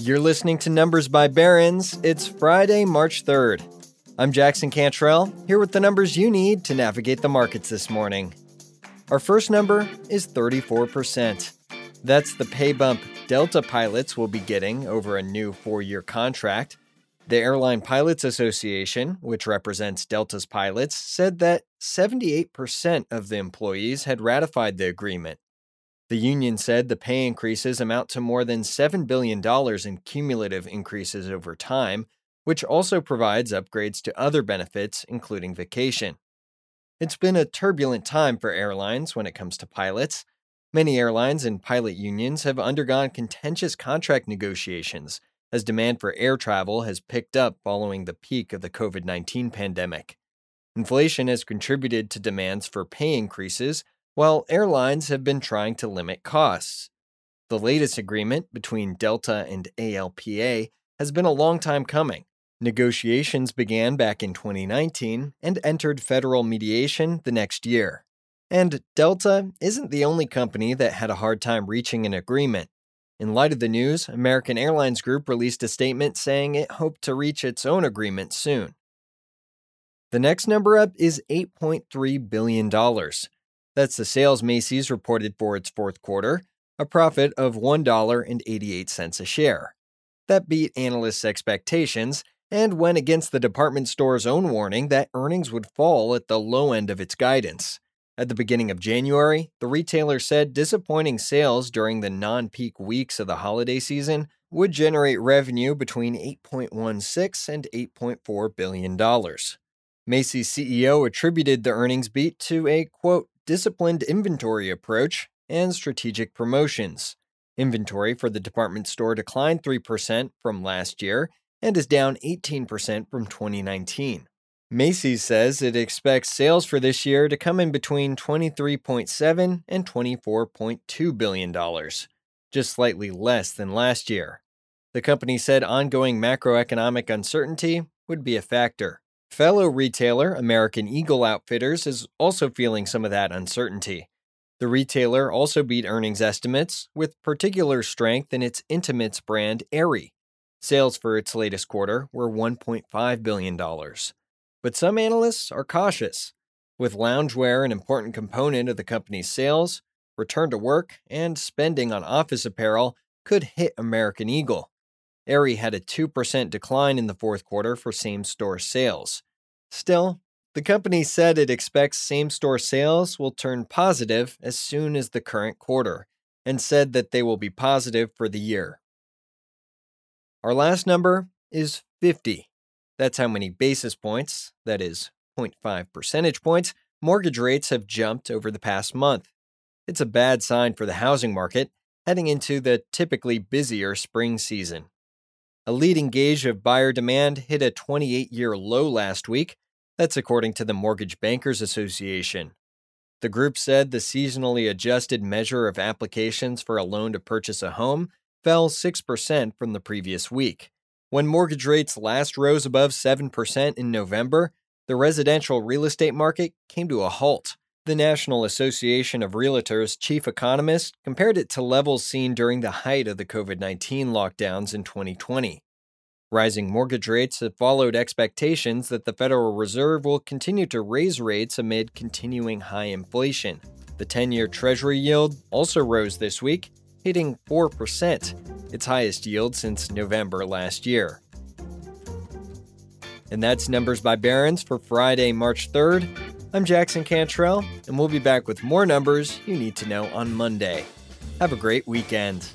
You're listening to Numbers by Barron's. It's Friday, March 3rd. I'm Jackson Cantrell, here with the numbers you need to navigate the markets this morning. Our first number is 34%. That's the pay bump Delta pilots will be getting over a new four year contract. The Airline Pilots Association, which represents Delta's pilots, said that 78% of the employees had ratified the agreement. The union said the pay increases amount to more than $7 billion in cumulative increases over time, which also provides upgrades to other benefits, including vacation. It's been a turbulent time for airlines when it comes to pilots. Many airlines and pilot unions have undergone contentious contract negotiations as demand for air travel has picked up following the peak of the COVID 19 pandemic. Inflation has contributed to demands for pay increases, while airlines have been trying to limit costs. The latest agreement between Delta and ALPA has been a long time coming. Negotiations began back in 2019 and entered federal mediation the next year. And Delta isn't the only company that had a hard time reaching an agreement. In light of the news, American Airlines Group released a statement saying it hoped to reach its own agreement soon. The next number up is $8.3 billion. That's the sales Macy's reported for its fourth quarter, a profit of $1.88 a share. That beat analysts' expectations and went against the department store's own warning that earnings would fall at the low end of its guidance. At the beginning of January, the retailer said disappointing sales during the non peak weeks of the holiday season would generate revenue between 8.16 and 8.4 billion dollars. Macy's CEO attributed the earnings beat to a quote disciplined inventory approach and strategic promotions. Inventory for the department store declined 3% from last year and is down 18% from 2019. Macy's says it expects sales for this year to come in between 23.7 and 24.2 billion dollars, just slightly less than last year. The company said ongoing macroeconomic uncertainty would be a factor. Fellow retailer American Eagle Outfitters is also feeling some of that uncertainty. The retailer also beat earnings estimates, with particular strength in its intimates brand Aerie. Sales for its latest quarter were $1.5 billion. But some analysts are cautious. With loungewear an important component of the company's sales, return to work and spending on office apparel could hit American Eagle. Aerie had a 2% decline in the fourth quarter for same store sales. Still, the company said it expects same store sales will turn positive as soon as the current quarter, and said that they will be positive for the year. Our last number is 50. That's how many basis points, that is, 0.5 percentage points, mortgage rates have jumped over the past month. It's a bad sign for the housing market heading into the typically busier spring season. A leading gauge of buyer demand hit a 28 year low last week. That's according to the Mortgage Bankers Association. The group said the seasonally adjusted measure of applications for a loan to purchase a home fell 6% from the previous week. When mortgage rates last rose above 7% in November, the residential real estate market came to a halt. The National Association of Realtors chief economist compared it to levels seen during the height of the COVID 19 lockdowns in 2020. Rising mortgage rates have followed expectations that the Federal Reserve will continue to raise rates amid continuing high inflation. The 10 year Treasury yield also rose this week, hitting 4% its highest yield since November last year. And that's Numbers by Barron's for Friday, March 3rd. I'm Jackson Cantrell, and we'll be back with more numbers you need to know on Monday. Have a great weekend.